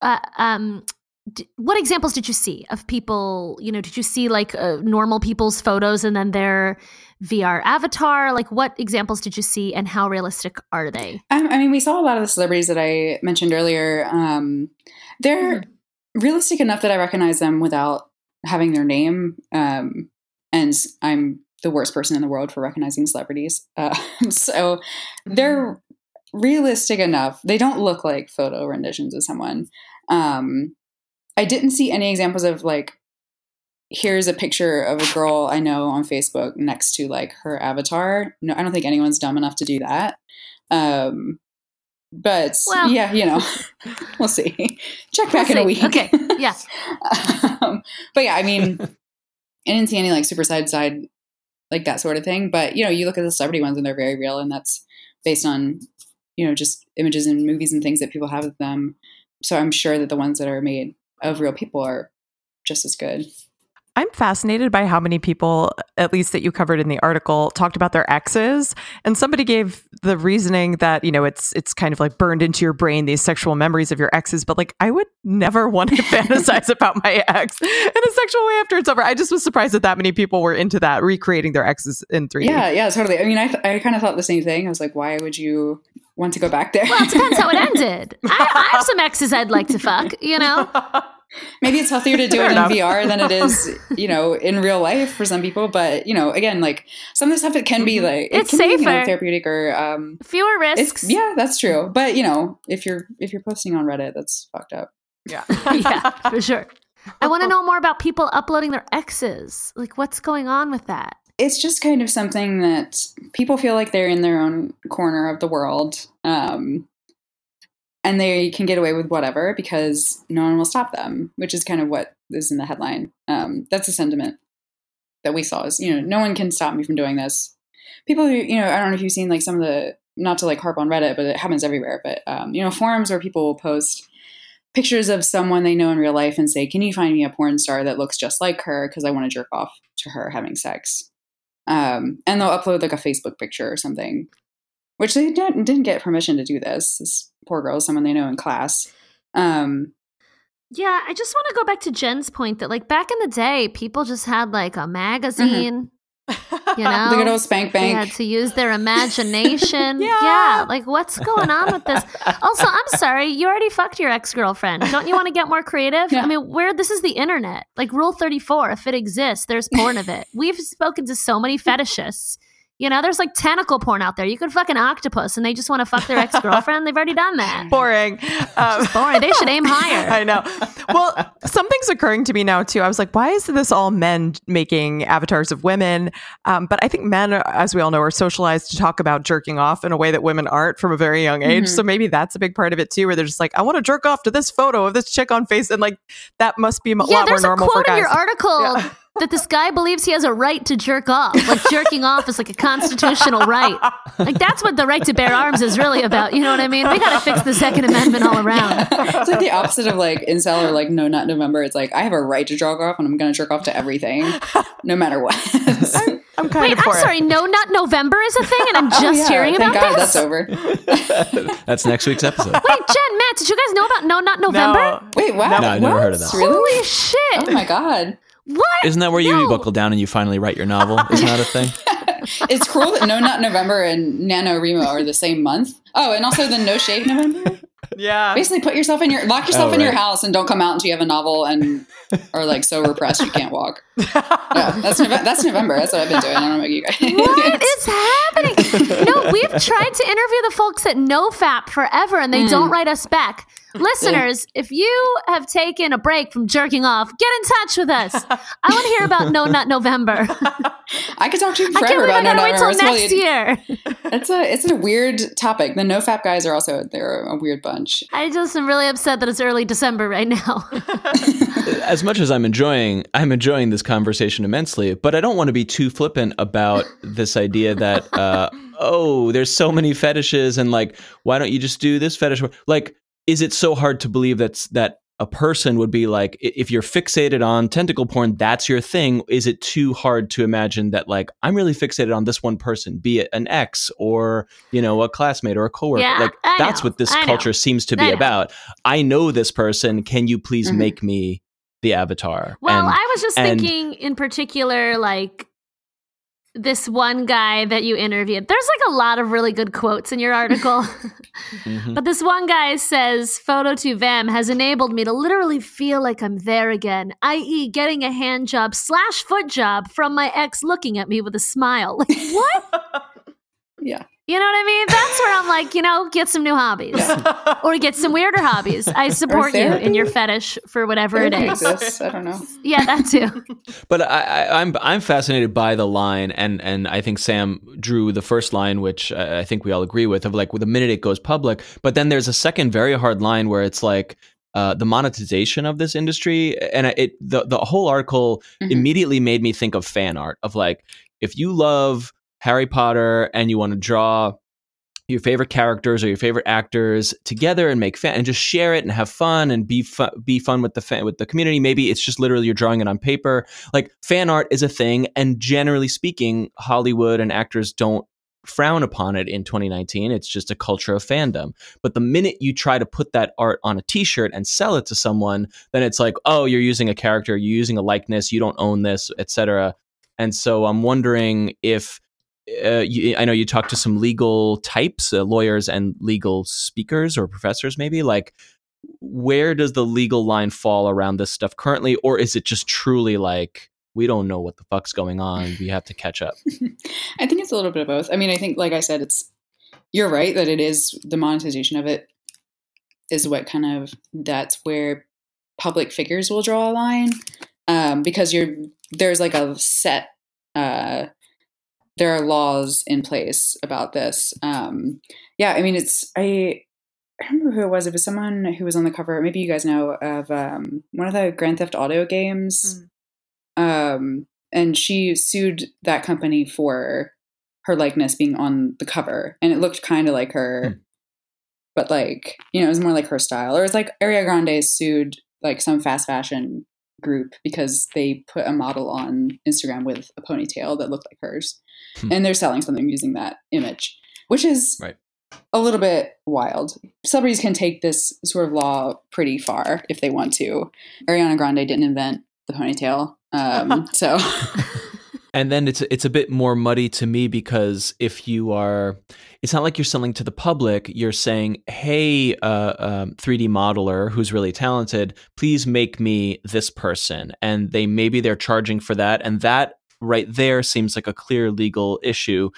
uh, um, d- what examples did you see of people? You know, did you see like uh, normal people's photos and then their VR avatar? Like, what examples did you see, and how realistic are they? Um, I mean, we saw a lot of the celebrities that I mentioned earlier. Um, they're realistic enough that I recognize them without having their name. Um, and I'm the worst person in the world for recognizing celebrities. Uh, so they're realistic enough. They don't look like photo renditions of someone. Um, I didn't see any examples of like, here's a picture of a girl I know on Facebook next to like her avatar. No, I don't think anyone's dumb enough to do that. Um, but Well- yeah, you know, we'll see. Check back We'll in a week. Okay. Yeah. um, but yeah, I mean, I didn't see any like super side side like that sort of thing. But you know, you look at the celebrity ones and they're very real, and that's based on you know just images and movies and things that people have of them. So I'm sure that the ones that are made of real people are just as good. I'm fascinated by how many people, at least that you covered in the article, talked about their exes. And somebody gave the reasoning that, you know, it's it's kind of like burned into your brain these sexual memories of your exes. But like I would never want to fantasize about my ex in a sexual way after it's over. I just was surprised that that many people were into that, recreating their exes in 3D. Yeah, yeah, totally. I mean, I th- I kind of thought the same thing. I was like, why would you want to go back there? Well, it depends how it ended. I, I have some exes I'd like to fuck. You know. Maybe it's healthier to do Fair it enough. in VR than it is, you know, in real life for some people. But you know, again, like some of the stuff it can be like it Mm-hmm. It's can be, you know, safer. therapeutic or um, Fewer risks. it's yeah, that's true. But you know, if you're if you're posting on Reddit, that's fucked up. Yeah. yeah, for sure. I want to know more about people uploading their exes. Like, what's going on with that? It's just kind of something that people feel like they're in their own corner of the world, um, and they can get away with whatever because no one will stop them. Which is kind of what is in the headline. Um, that's a sentiment that we saw. Is you know, no one can stop me from doing this. People, who, you know, I don't know if you've seen like some of the not to like harp on Reddit, but it happens everywhere. But um, you know, forums where people will post pictures of someone they know in real life and say, "Can you find me a porn star that looks just like her? Because I want to jerk off to her having sex." Um, and they'll upload like a Facebook picture or something, which they didn't, didn't get permission to do. This this poor girl, is someone they know in class. Um, Yeah, I just want to go back to Jen's point that, like, back in the day, people just had like a magazine. You know, the good old spank they had to use their imagination. Yeah. yeah, like what's going on with this? Also, I'm sorry, you already fucked your ex girlfriend. Don't you want to get more creative? Yeah. I mean, where this is the internet. Like Rule 34, if it exists, there's porn of it. We've spoken to so many fetishists. You know, there's like tentacle porn out there. You could fuck an octopus and they just want to fuck their ex girlfriend. They've already done that. Boring. Um, Boring. They should aim higher. I know. Well, something's occurring to me now too. I was like, why is this all men making avatars of women? Um, but I think men, as we all know, are socialized to talk about jerking off in a way that women aren't from a very young age. Mhm. So maybe that's a big part of it too, where they're just like, I want to jerk off to this photo of this chick on face, and like that must be a yeah, lot more there's a normal for quote in your article Yeah. That this guy believes he has a right to jerk off. Like jerking off is like a constitutional right. Like that's what the right to bear arms is really about. You know what I mean? We got to fix the Second Amendment all around. it's like the opposite of like incel or like no, not November. It's like I have a right to jerk off, and I'm going to jerk off to everything, no matter what. I'm kind Wait, of I'm for it. sorry. No, not November is a thing, and I'm Oh, just yeah, hearing thank about God this. that's over. That's next week's episode. Wait, Jen, Matt, did you guys know about No, not November? No. Wait, wow. No, I never what? heard of that. Really? Holy shit! Oh my god. What? Isn't that where you buckle down and you finally write your novel? Isn't that a thing? It's cruel that No Nut November and Nano NaNoWriMo are the same month. Oh, and also the No Shave November. Yeah. Basically, put yourself in your lock yourself Oh, in your house and don't come out until you have a novel and are like so repressed you can't walk. Yeah, that's Nove- that's November. That's what I've been doing. I don't know about you guys. What is happening? No, we've tried to interview the folks at NoFap forever and they Mm. don't write us back. Listeners, if you have taken a break from jerking off, get in touch with us. I want to hear about No Nut November. I could talk to you I can't forever believe I about No gotta wait till November. next year. It's a it's a weird topic. The No Fap guys are also they're a weird bunch. I just am really upset that it's early December right now. as much as I'm enjoying, I'm enjoying this conversation immensely. But I don't want to be too flippant about this idea that, uh, oh, there's so many fetishes, and like, why don't you just do this fetish? Like, is it so hard to believe that's that a person would be like if you're fixated on tentacle porn that's your thing. Is it too hard to imagine that like i'm really fixated on this one person be it an ex or you know a classmate or a coworker. Yeah, like I that's know, what this I know. culture seems to be I about. I know this person. Can you please Mhm. make me the avatar? Well, And- I was just and- thinking in particular, like this one guy that you interviewed. There's like a lot of really good quotes in your article. Mhm. But this one guy says, Photo to Vam has enabled me to literally feel like I'm there again, i.e., getting a hand job slash foot job from my ex looking at me with a smile. Like, what? Yeah. You know what I mean? That's where I'm like, you know, get some new hobbies or get some weirder hobbies. I support you in your fetish for whatever it is. Exists. I don't know. Yeah, that too. But I, I, I'm I'm fascinated by the line, and and I think Sam drew the first line, which I I think we all agree with, of like the minute it goes public. But then there's a second very hard line where it's like uh, the monetization of this industry, and it the the whole article Mhm. immediately made me think of fan art of like if you love Harry Potter and you want to draw your favorite characters or your favorite actors together and make fan and just share it and have fun and be be fun with the fan, with the community. Maybe it's just literally you're drawing it on paper. Like fan art is a thing, and generally speaking, Hollywood and actors don't frown upon it in 2019. It's just a culture of fandom. But the minute you try to put that art on a T-shirt and sell it to someone, then it's like, oh, you're using a character, you're using a likeness, you don't own this, etc. And so I'm wondering if uh, you, I know you talked to some legal types, uh, lawyers and legal speakers or professors, maybe. Like, where does the legal line fall around this stuff currently, or is it just truly like we don't know what the fuck's going on? We have to catch up. I think it's a little bit of both. I mean, I think, like I said, it's you're right that it is the monetization of it is what kind of that's where public figures will draw a line um, because you're there's like a set uh, there are laws in place about this. Um, yeah, I mean, it's I. I remember who it was. It was someone who was on the cover. Maybe you guys know of um, one of the Grand Theft Auto games. Um, and she sued that company for her likeness being on the cover, and it looked kind of like her, Hmm. but like you know, it was more like her style. Or it was like Ariana Grande sued like some fast fashion group because they put a model on Instagram with a ponytail that looked like hers, Hmm. and they're selling something using that image, which is Right. a little bit wild. Celebrities can take this sort of law pretty far if they want to. Ariana Grande didn't invent the ponytail, um, so And then it's it's a bit more muddy to me because if you are, it's not like you're selling to the public. You're saying, "Hey, uh, um, 3D modeler who's really talented, please make me this person," and they maybe they're charging for that, and that right there seems like a clear legal issue.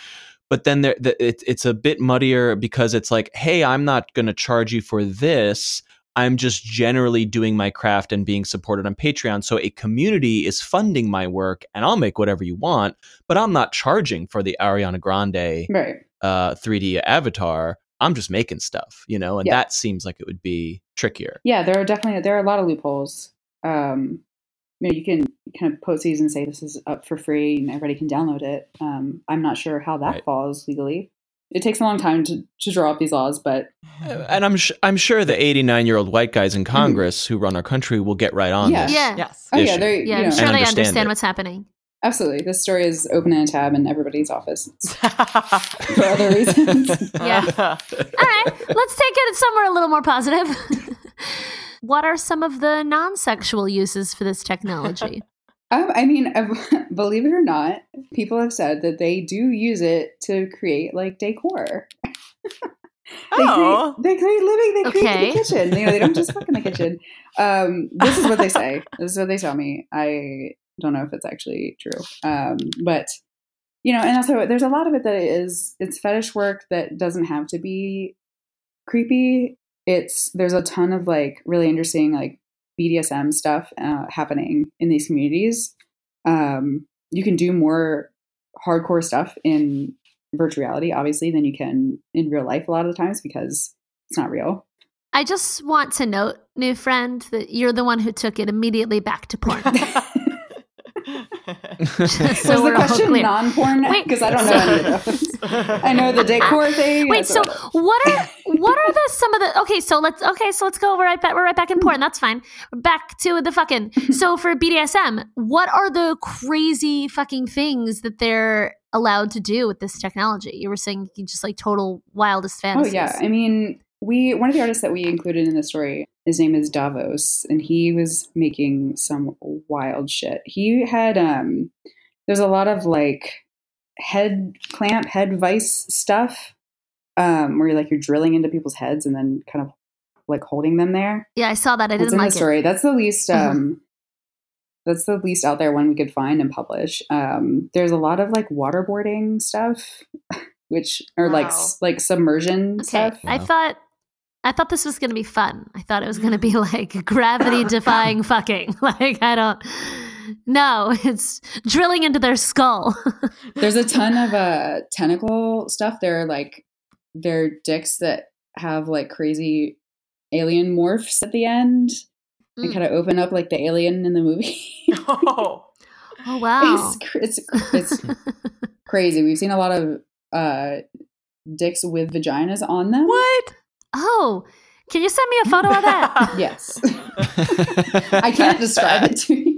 But then there, the, it, it's a bit muddier because it's like, "Hey, I'm not going to charge you for this." I'm just generally doing my craft and being supported on Patreon. So a community is funding my work and I'll make whatever you want, but I'm not charging for the Ariana Grande right. uh, 3D avatar. I'm just making stuff, you know, and Yeah. that seems like it would be trickier. Yeah, there are definitely there are a lot of loopholes. Um, you know, you can kind of post these and say this is up for free and everybody can download it. Um, I'm not sure how that Right. falls legally. It takes a long time to, to draw up these laws, but And I'm sh- I'm sure the 89 year old white guys in Congress who run our country will get right on Mm-hmm. Yeah. this. Yeah. Yes. oh yeah, they're Yeah, you I'm sure they understand understand what's happening. absolutely. This story is open in a tab in everybody's office for other reasons. Yeah. All right, let's take it somewhere a little more positive. what are some of the non sexual uses for this technology? Um, I mean, believe it or not, people have said that they do use it to create like decor. They Oh. create, they create living. They create Okay. the kitchen. You know, they don't just fuck in the kitchen. Um, this is what they say. This is what they tell me. I don't know if it's actually true. Um, but you know, and also there's a lot of it that is it's fetish work that doesn't have to be creepy. It's there's a ton of like really interesting like BDSM stuff uh, happening in these communities. Um, you can do more hardcore stuff in virtual reality, obviously, than you can in real life a lot of the times because it's not real. I just want to note, new friend, that you're the one who took it immediately back to porn. Was so the question non-porn? Because I don't know I know the decor thing. Wait, so what are what are the some of the okay? So let's okay, so let's go. We're right back. We're right back in porn. That's fine. We're back to the fucking. So for BDSM, what are the crazy fucking things that they're allowed to do with this technology? You were saying just like total wildest fantasies. Oh yeah, I mean, we one of the artists that we included in the story, his name is Davos, and he was making some wild shit. He had um, there's a lot of like head clamp, head vice stuff, um, where you're like you're drilling into people's heads and then kind of like holding them there. yeah, I saw that. I didn't in like the story. That's the least. Uh-huh. Um, that's the least out there one we could find and publish. Um, there's a lot of like waterboarding stuff, which are like Wow. s- like submersion. Okay, stuff. I thought. I thought this was going to be fun. I thought it was going to be like gravity defying fucking. Like, I don't. No, it's drilling into their skull. There's a ton of uh tentacle stuff. They're like they're dicks that have like crazy alien morphs at the end. They Mm. kind of open up like the alien in the movie. Oh. oh, wow. it's, it's it's crazy. We've seen a lot of uh dicks with vaginas on them. What? Oh, can you send me a photo of that? Yes. I can't describe it to you.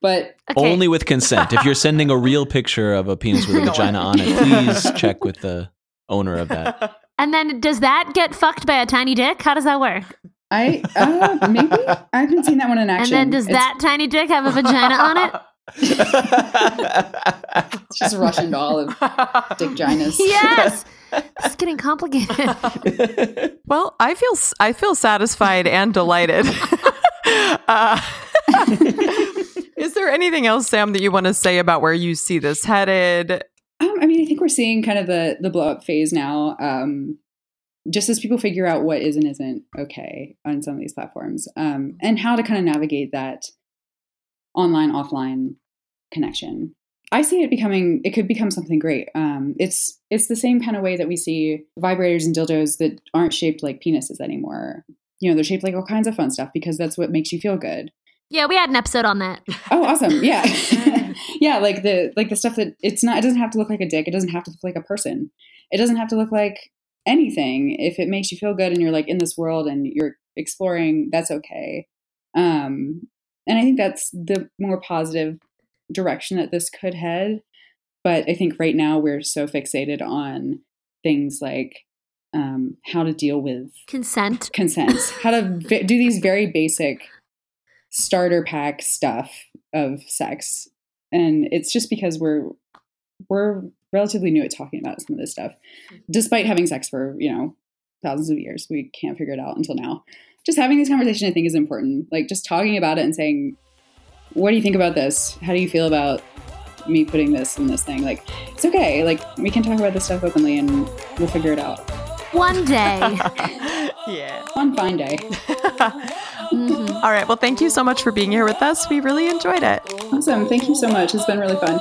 But Okay. Only with consent. If you're sending a real picture of a penis with a vagina on it, please check with the owner of that. And then does that get fucked by a tiny dick? How does that work? I uh maybe I haven't seen that one in action. And then does It's- that tiny dick have a vagina on it? it's just Russian doll of dick ginas. Yes. It's getting complicated. Well, I feel I feel satisfied and delighted. uh, is there anything else, Sam, that you want to say about where you see this headed? Um, I mean, I think we're seeing kind of the the blow up phase now. Um, just as people figure out what is and isn't okay on some of these platforms, um, and how to kind of navigate that online offline connection. I see it becoming it could become something great. Um, it's it's the same kind of way that we see vibrators and dildos that aren't shaped like penises anymore. You know, they're shaped like all kinds of fun stuff because that's what makes you feel good. Yeah, we had an episode on that. Oh, awesome! Yeah, yeah. Like the like the stuff that it's not. It doesn't have to look like a dick. It doesn't have to look like a person. It doesn't have to look like anything. If it makes you feel good and you're like in this world and you're exploring, that's okay. Um, and I think that's the more positive direction that this could head. But I think right now we're so fixated on things like um, how to deal with Consent. consent, how to v- do these very basic starter pack stuff of sex. And it's just because we're we're relatively new at talking about some of this stuff, mm-hmm. despite having sex for you know thousands of years. We can't figure it out until now. Just having this conversation, I think, is important. Like just talking about it and saying, "What do you think about this? How do you feel about me putting this in this thing?" Like it's okay. Like we can talk about this stuff openly, and we'll figure it out. One day. Yeah. One fine day. Mhm. All right. Well, thank you so much for being here with us. We really enjoyed it. Awesome. Thank you so much. It's been really fun.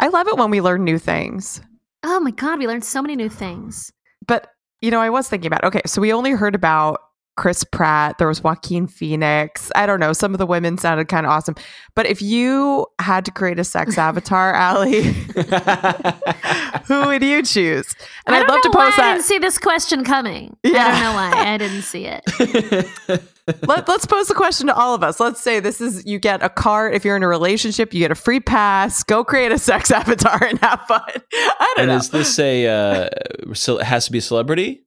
I love it when we learn new things. Oh my God, we learned so many new things. But, you know, I was thinking about okay, so we only heard about Chris Pratt, there was Joaquin Phoenix. I don't know, some of the women sounded kind of awesome. But if you had to create a sex avatar, Allie, who would you choose? And I I'd don't love to know why post I that. didn't see this question coming. I don't know why I didn't see it. Let, us pose the question to all of us. Let's say this is you get a cart. If you're in a relationship, you get a free pass. Go create a sex avatar and have fun. I don't and know. And is this a uh, ce- has to be a celebrity,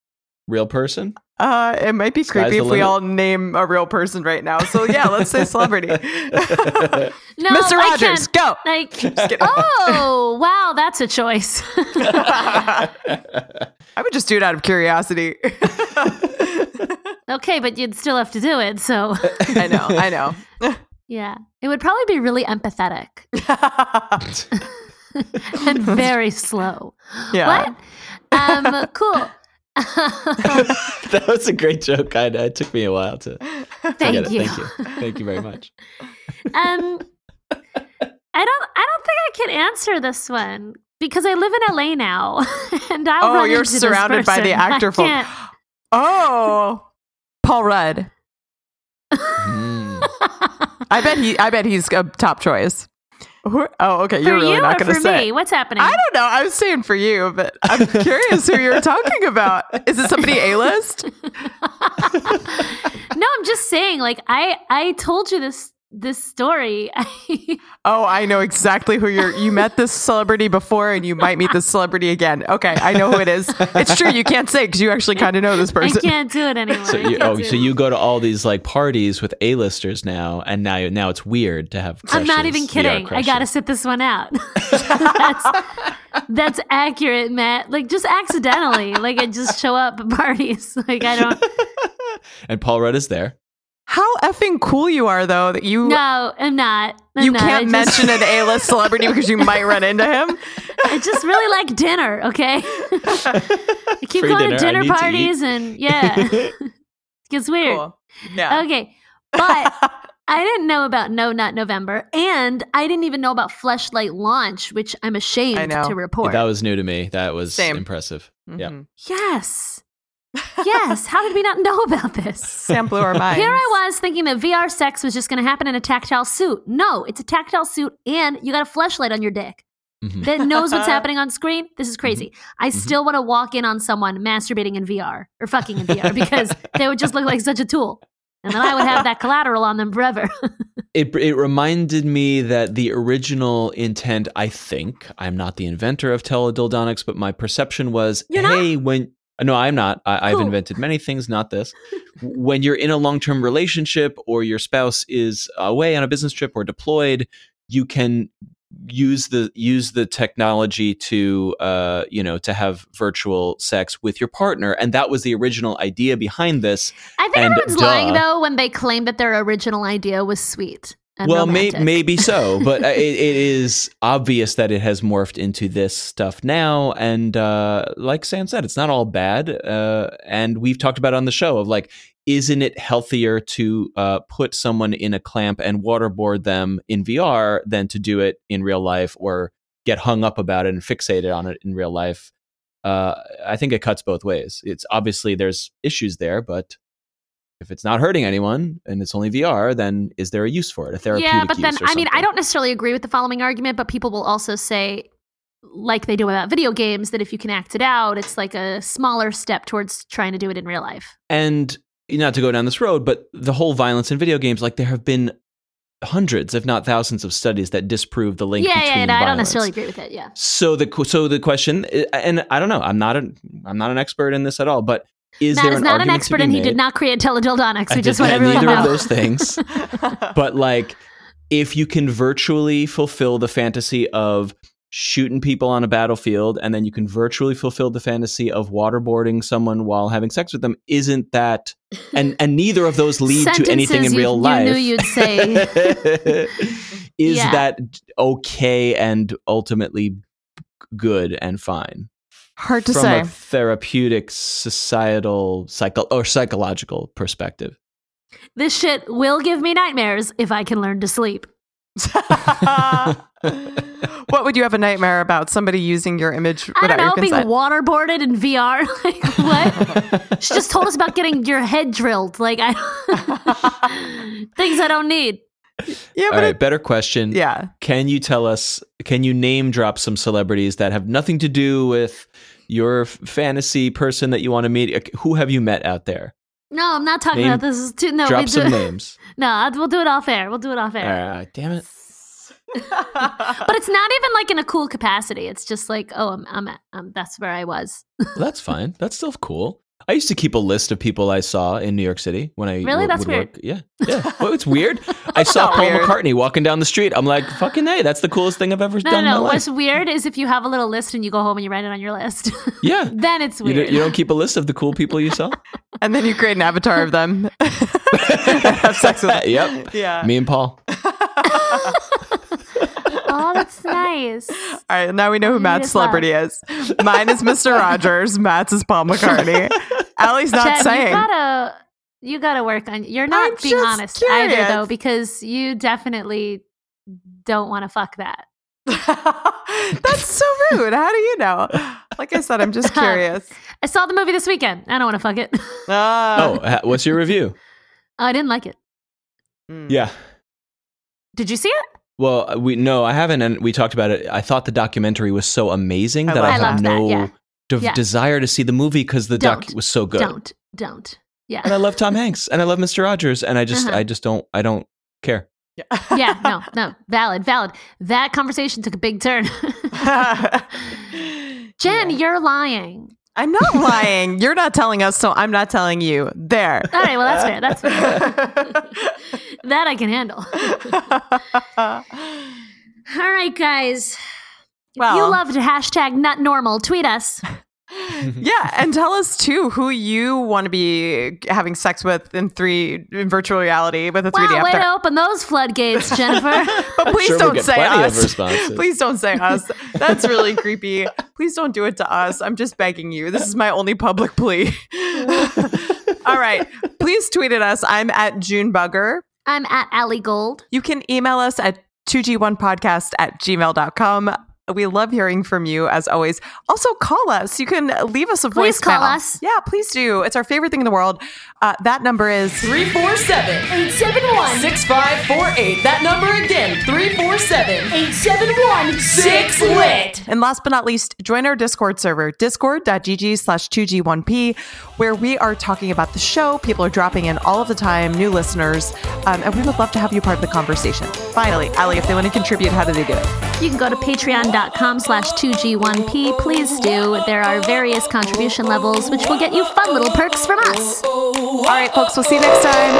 real person? Uh, it might be Sky's creepy the if we limit. all name a real person right now. So yeah, let's say celebrity. No, Mr. I Rogers, can't- go. Like, oh wow, that's a choice. I would just do it out of curiosity. okay, but you'd still have to do it. So I know, I know. yeah, it would probably be really empathetic and very slow. yeah. What? Um, cool. that was a great joke. I, it took me a while to Thank get it. you. Thank you. Thank you very much. Um, I don't. I don't think I can answer this one because I live in LA now, and I. Oh, you're surrounded by the actor folk. Oh, Paul Rudd. Mm. I bet he. I bet he's a top choice. Who- Oh, okay. For You're really you not going for to say. me? What's happening? I don't know. I was saying for you, but I'm curious who you're talking about. Is it somebody A list? no, I'm just saying. Like I, I told you this this story. Oh, I know exactly who you're. You met this celebrity before, and you might meet this celebrity again. Okay, I know who it is. It's true. You can't say because you actually kind of know this person. I can't do it anymore. So you, oh, so you go to all these like parties with A-listers now, and now now it's weird to have. I'm not even kidding. I gotta sit this one out. that's, that's accurate, Matt. Like just accidentally. like I just show up at parties. Like I don't. and Paul Rudd is there. How effing cool you are, though, that you No, I'm not. I'm you not. can't just, mention an A list celebrity because you might run into him. I just really like dinner. Okay. I keep Free going dinner, to dinner need to parties, and yeah, it gets weird. Cool. Yeah. Okay, but I didn't know about No Nut November, and I didn't even know about Fleshlight launch, which I'm ashamed to report. That was new to me. That was Same. impressive. Yeah. Mhm. yes, yes. How did we not know about this? Sam blew our minds. Here I was thinking that VR sex was just going to happen in a tactile suit. No, it's a tactile suit, and you got a fleshlight on your dick Mhm. that knows what's happening on screen. This is crazy. Mm-hmm. I still want to walk in on someone masturbating in VR or fucking in VR because they would just look like such a tool. And then I would have that collateral on them forever. It, it reminded me that the original intent, I think, I'm not the inventor of teledildonics, but my perception was, You're not? hey, when no, I'm not. I, I've Cool. invented many things, not this. when you're in a long-term relationship or your spouse is away on a business trip or deployed, you can use the use the technology to uh you know to have virtual sex with your partner and that was the original idea behind this I think And everyone's duh. lying though when they claim that their original idea was sweet. Well, may, maybe so, but uh, it, it is obvious that it has morphed into this stuff now. And uh, like Sam said, it's not all bad. Uh, and we've talked about it on the show of like, isn't it healthier to uh, put someone in a clamp and waterboard them in VR than to do it in real life or get hung up about it and fixated on it in real life? Uh, I think it cuts both ways. It's obviously there's issues there, but if it's not hurting anyone and it's only VR, then is there a use for it? A therapeutic Yeah, but then I mean, I don't necessarily agree with the following argument, but people will also say, like they do about video games, that if you can act it out, it's like a smaller step towards trying to do it in real life. And not to go down this road, but the whole violence in video games, like there have been hundreds, if not thousands, of studies that disprove the link yeah, between yeah, no, I don't necessarily agree with it. Yeah. So the so the question, eh, and I don't know, I'm not an I'm not an expert in this at all, but is Matt there is not an argument expert, and he did not create teledildonics. I We just did want not- everyone to neither know. of those things. but like if you can virtually fulfill the fantasy of shooting people on a battlefield and then you can virtually fulfill the fantasy of waterboarding someone while having sex with them isn't that and and neither of those lead to anything in Sentences you- real you life knew you'd say. is Yeah. that okay and ultimately good and fine Hard to from say. a therapeutic societal psycho or psychological perspective This shit will give me nightmares if I can learn to sleep. what would you have a nightmare about? Somebody using your image I without don't know, being waterboarded in VR. like what? she just told us about getting your head drilled. Like I things I don't need. Yeah, all but right it, better question yeah. Can you tell us, can you name drop some celebrities that have nothing to do with your f- fantasy person that you want to meet? Who have you met out there? No, I'm not talking Name- about this. Is too, no, drop we do, some names. No, we'll do it off air. We'll do it off air. right, damn it. But it's not even like in a cool capacity. It's just like, oh, I'm, I'm, um, that's where I was. Well, that's fine. That's still cool. I used to keep a list of people I saw in New York City when I Really? wo- That's would weird. work. Yeah, yeah. Well, it's weird. I saw Paul weird. McCartney walking down the street. I'm like, fucking hey, that's the coolest thing I've ever No, done no, in no. my What's life. weird is if you have a little list and you go home and you write it on your list. Yeah. then it's You weird. don't, you don't keep a list of the cool people you saw? And then you create an avatar of them. have sex with them. yep. Yeah. Me and Paul. oh, that's nice. All right, now we know who Maybe Matt's it's love. celebrity is. Mine is Mr. Rogers. Matt's is Paul McCartney. Allie's not Chad, saying. You gotta, you gotta work on. You're not I'm being just honest either, though, because you definitely don't want to fuck that. That's so rude. How do you know? Like I said, I'm just curious. I saw the movie this weekend. I don't want to fuck it. Ah. Oh, what's your review? I didn't like it. Mm. Yeah. Did you see it? Well, we no, I haven't, and we talked about it. I thought the documentary was so amazing I that I, have loved that, no yeah. De- Yeah. desire to see the movie because the doc Don't. was so good. Don't, don't. Yeah. And I love Tom Hanks and I love Mr. Rogers, and I just, Uh-huh. I just don't, I don't care. yeah, yeah, no, no. Valid, valid. That conversation took a big turn. Jen, you're lying. I'm not lying. You're not telling us, so I'm not telling you. There. All right, well, that's fair. That's fair. that I can handle. All right, guys. If Well- you loved hashtag not normal, tweet us. yeah, and tell us too who you want to be having sex with in three in virtual reality with a 3D Wow, way to open those floodgates, Jennifer. But please sure don't get say us. Please don't say us. That's really creepy. Please don't do it to us. I'm just begging you. This is my only public plea. All right. Please tweet at us. I'm at Junebugger. I'm at Allie Gold. You can email us at 2g1podcast at gmail.com. We love hearing from you as always. Also, call us. You can leave us a Please voicemail. call us. Yeah, please do. It's our favorite thing in the world. Uh, that number is 347 871 6548. That number again 347 871 6 lit. And last but not least, join our Discord server, discord.gg slash 2G1P, where we are talking about the show. People are dropping in all of the time, new listeners, um, and we would love to have you part of the conversation. Finally, Allie, if they want to contribute, how do they do it? You can go to patreon.com slash 2G1P. Please do. There are various contribution levels, which will get you fun little perks from us. All right, folks, we'll see you next time.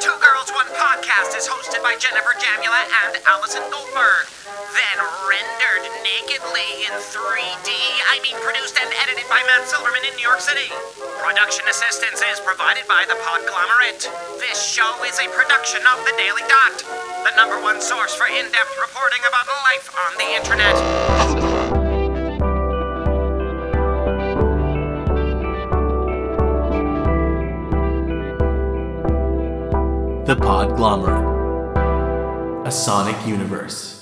Two Girls One Podcast is hosted by Jennifer Jamula and Allison Goldberg. Then rendered nakedly in 3D, I mean produced and edited by Matt Silverman in New York City. Production assistance is provided by the Podglomerate. This show is a production of The Daily Dot, the number one source for in-depth reporting about life on the internet. The Podglomerate. A Sonic Universe.